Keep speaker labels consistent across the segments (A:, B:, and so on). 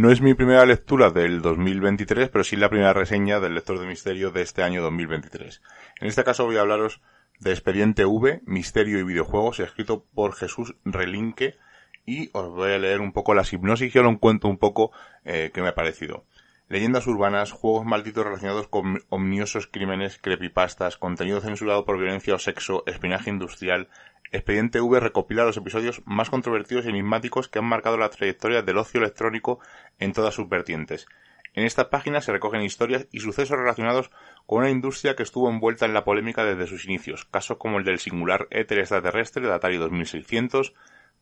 A: No es mi primera lectura del 2023, pero sí la primera reseña del lector de misterio de este año 2023. En este caso voy a hablaros de Expediente V, Misterio y Videojuegos, escrito por Jesús Relinque, y os voy a leer un poco la hipnosis y os lo cuento un poco eh, qué me ha parecido. Leyendas urbanas, juegos malditos relacionados con omniosos crímenes, creepypastas, contenido censurado por violencia o sexo, espionaje industrial. Expediente V recopila los episodios más controvertidos y enigmáticos que han marcado la trayectoria del ocio electrónico en todas sus vertientes. En esta página se recogen historias y sucesos relacionados con una industria que estuvo envuelta en la polémica desde sus inicios, casos como el del singular éter extraterrestre de Atari 2600,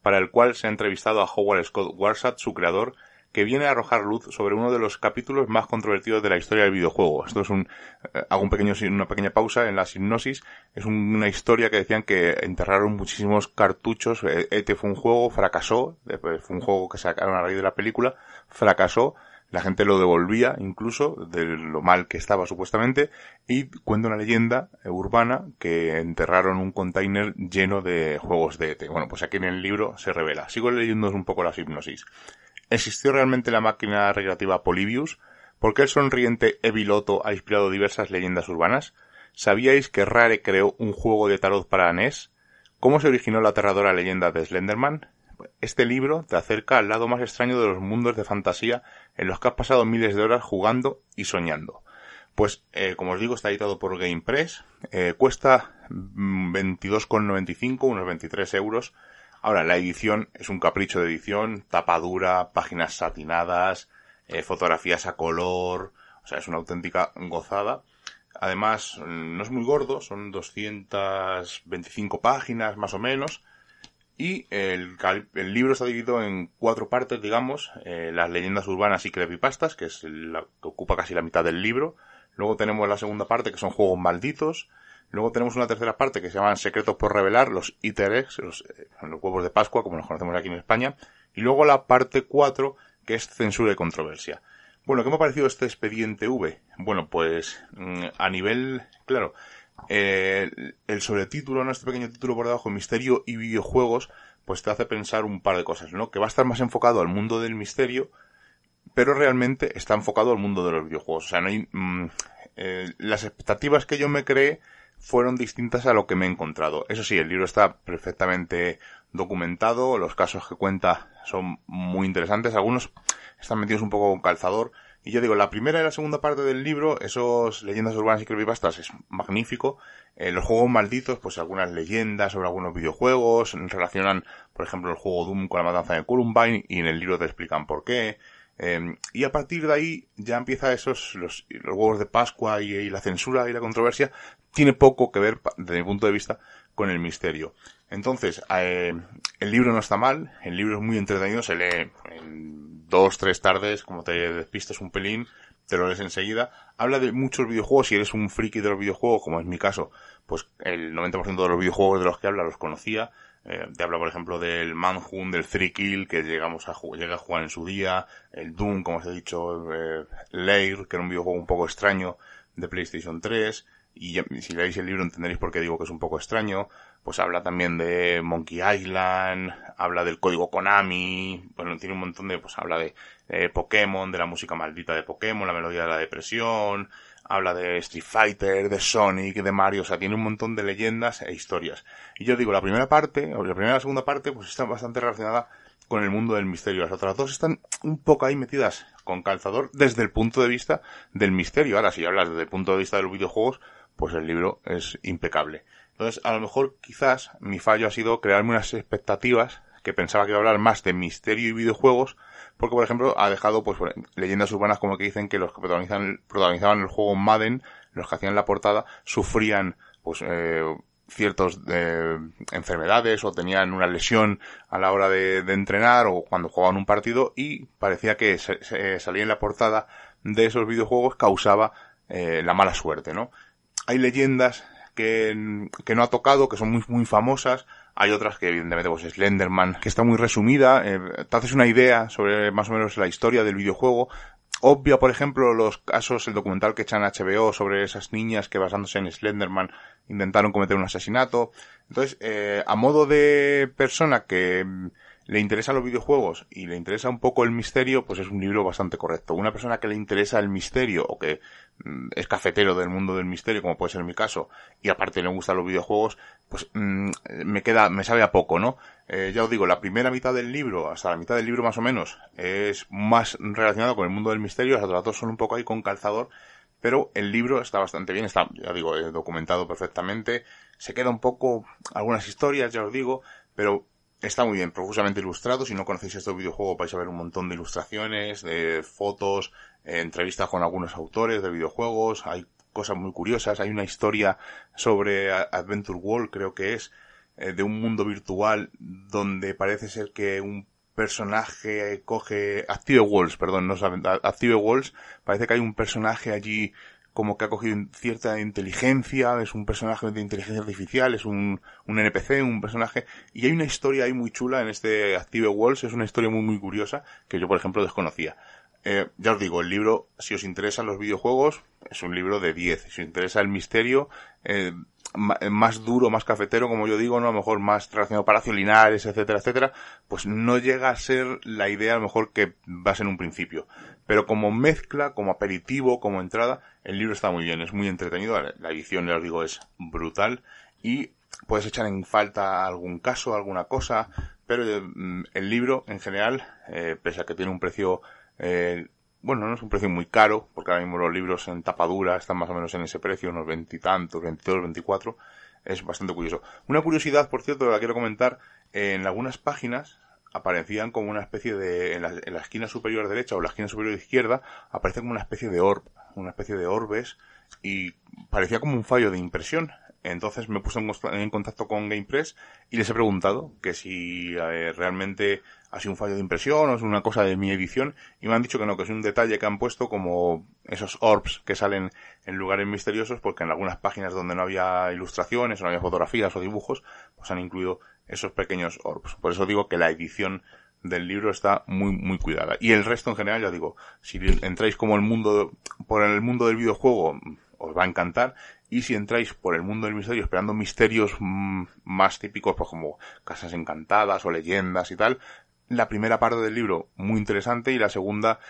A: para el cual se ha entrevistado a Howard Scott Warsat, su creador, que viene a arrojar luz sobre uno de los capítulos más controvertidos de la historia del videojuego. Esto es un, eh, hago un pequeño, una pequeña pausa en la hipnosis. Es una historia que decían que enterraron muchísimos cartuchos. ET fue un juego, fracasó. Fue un juego que sacaron a raíz de la película, fracasó la gente lo devolvía incluso de lo mal que estaba supuestamente y cuenta una leyenda urbana que enterraron un container lleno de juegos de ET. Bueno, pues aquí en el libro se revela. Sigo leyendo un poco la hipnosis. ¿Existió realmente la máquina recreativa Polybius? ¿Por qué el sonriente Eviloto ha inspirado diversas leyendas urbanas? ¿Sabíais que Rare creó un juego de tarot para NES? ¿Cómo se originó la aterradora leyenda de Slenderman? Este libro te acerca al lado más extraño de los mundos de fantasía en los que has pasado miles de horas jugando y soñando. Pues, eh, como os digo, está editado por GamePress, eh, cuesta 22,95, unos 23 euros. Ahora, la edición es un capricho de edición, tapadura, páginas satinadas, eh, fotografías a color, o sea, es una auténtica gozada. Además, no es muy gordo, son 225 páginas más o menos, y el, el, libro está dividido en cuatro partes, digamos, eh, las leyendas urbanas y creepypastas, que es la que ocupa casi la mitad del libro. Luego tenemos la segunda parte, que son juegos malditos. Luego tenemos una tercera parte que se llaman Secretos por Revelar, los los, eh, los huevos de Pascua, como los conocemos aquí en España. Y luego la parte cuatro, que es Censura y Controversia. Bueno, ¿qué me ha parecido este expediente V? Bueno, pues mm, a nivel, claro, eh, el sobretítulo, ¿no? Este pequeño título por debajo, Misterio y videojuegos, pues te hace pensar un par de cosas, ¿no? Que va a estar más enfocado al mundo del misterio, pero realmente está enfocado al mundo de los videojuegos. O sea, no hay, mm, eh, las expectativas que yo me creé fueron distintas a lo que me he encontrado. Eso sí, el libro está perfectamente documentado, los casos que cuenta son muy interesantes, algunos están metidos un poco con calzador, y yo digo, la primera y la segunda parte del libro, esos leyendas urbanas y creepypastas es magnífico. Eh, los juegos malditos, pues algunas leyendas sobre algunos videojuegos, relacionan, por ejemplo, el juego Doom con la matanza de Columbine y en el libro te explican por qué. Em, y a partir de ahí ya empieza esos, los, los huevos de Pascua y, la censura y la controversia, tiene poco que ver, desde mi punto de vista, con el misterio. Entonces, eh, el libro no está mal, el libro es muy entretenido, se lee en dos, tres tardes, como te despistes un pelín, te lo lees enseguida. Habla de muchos videojuegos, si eres un friki de los videojuegos, como es mi caso, pues el 90% de los videojuegos de los que habla los conocía. Eh, te habla, por ejemplo, del Manhunt, del Three Kill, que llegamos a, llega a jugar en su día, el Doom, como os he dicho, eh, Lair, que era un videojuego un poco extraño de PlayStation 3, y si leéis el libro entenderéis por qué digo que es un poco extraño, pues habla también de Monkey Island, habla del código Konami, bueno, tiene un montón de, pues habla de, Pokémon, de la música maldita de Pokémon, la melodía de la depresión, habla de Street Fighter, de Sonic, de Mario, o sea, tiene un montón de leyendas e historias. Y yo digo, la primera parte, o la primera y la segunda parte, pues está bastante relacionada con el mundo del misterio. Las otras dos están un poco ahí metidas con calzador desde el punto de vista del misterio. Ahora, si hablas desde el punto de vista de los videojuegos, pues el libro es impecable. Entonces, a lo mejor quizás mi fallo ha sido crearme unas expectativas que pensaba que iba a hablar más de misterio y videojuegos, porque por ejemplo ha dejado pues leyendas urbanas como que dicen que los que protagonizan, protagonizaban el juego Madden, los que hacían la portada, sufrían pues eh, ciertas eh, enfermedades o tenían una lesión a la hora de, entrenar o cuando jugaban un partido y parecía que se, salía en la portada de esos videojuegos causaba eh, la mala suerte, ¿no? hay leyendas que, no ha tocado, que son muy, muy famosas. Hay otras que evidentemente pues Slenderman, que está muy resumida. Eh, te haces una idea sobre más o menos la historia del videojuego. Obvia, por ejemplo, los casos, el documental que echan HBO sobre esas niñas que basándose en Slenderman intentaron cometer un asesinato. Entonces, eh, a modo de persona que le interesan los videojuegos y le interesa un poco el misterio, pues es un libro bastante correcto. Una persona que le interesa el misterio o que mm, es cafetero del mundo del misterio, como puede ser mi caso, y aparte le gustan los videojuegos, pues mm, me queda, me sabe a poco, ¿no? Eh, ya os digo, la primera mitad del libro, hasta la mitad del libro más o menos, es más relacionado con el mundo del misterio, las otras dos son un poco ahí con calzador, pero el libro está bastante bien, está, ya digo, eh, documentado perfectamente, se queda un poco algunas historias, ya os digo, pero está muy bien, profusamente ilustrado. Si no conocéis este videojuego vais a ver un montón de ilustraciones, de fotos, eh, entrevistas con algunos autores de videojuegos, hay cosas muy curiosas, hay una historia sobre Adventure World, creo que es, eh, de un mundo virtual donde parece ser que un personaje coge Active Walls, perdón, no saben, Active Walls, parece que hay un personaje allí como que ha cogido cierta inteligencia, es un personaje de inteligencia artificial, es un, un NPC, un personaje, y hay una historia ahí muy chula en este Active Walls, es una historia muy muy curiosa que yo por ejemplo desconocía. Eh, ya os digo, el libro, si os interesan los videojuegos, es un libro de 10. Si os interesa el misterio, eh, más duro, más cafetero, como yo digo, ¿no? A lo mejor más relacionado para Linares, etcétera, etcétera, pues no llega a ser la idea a lo mejor que va a ser en un principio. Pero como mezcla, como aperitivo, como entrada, el libro está muy bien, es muy entretenido, la edición, ya os digo, es brutal y puedes echar en falta algún caso, alguna cosa, pero eh, el libro en general, eh, pese a que tiene un precio eh, bueno, no es un precio muy caro, porque ahora mismo los libros en tapadura están más o menos en ese precio, unos veintitantos, veintidós, veinticuatro. Es bastante curioso. Una curiosidad, por cierto, la quiero comentar, en algunas páginas aparecían como una especie de, en la, esquina superior derecha o la esquina superior izquierda, aparece como una especie de orb, una especie de orbes, y parecía como un fallo de impresión. Entonces me puse en contacto con GamePress y les he preguntado que si eh, realmente ha un fallo de impresión o es una cosa de mi edición y me han dicho que no, que es un detalle que han puesto como esos orbs que salen en lugares misteriosos porque en algunas páginas donde no había ilustraciones, no había fotografías o dibujos, pues han incluido esos pequeños orbs. Por eso digo que la edición del libro está muy muy cuidada y el resto en general ya digo si entráis como el mundo por el mundo del videojuego os va a encantar y si entráis por el mundo del misterio esperando misterios mm, más típicos, pues como casas encantadas o leyendas y tal, la primera parte del libro muy interesante y la segunda,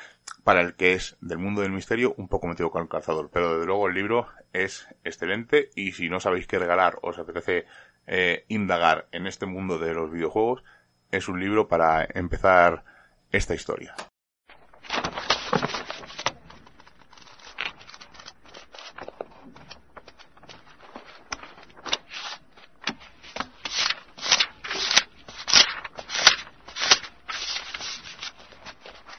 A: para el que es del mundo del misterio, un poco metido con el calzador. Pero desde luego el libro es excelente y si no sabéis qué regalar o os apetece eh, indagar en este mundo de los videojuegos, es un libro para empezar esta historia.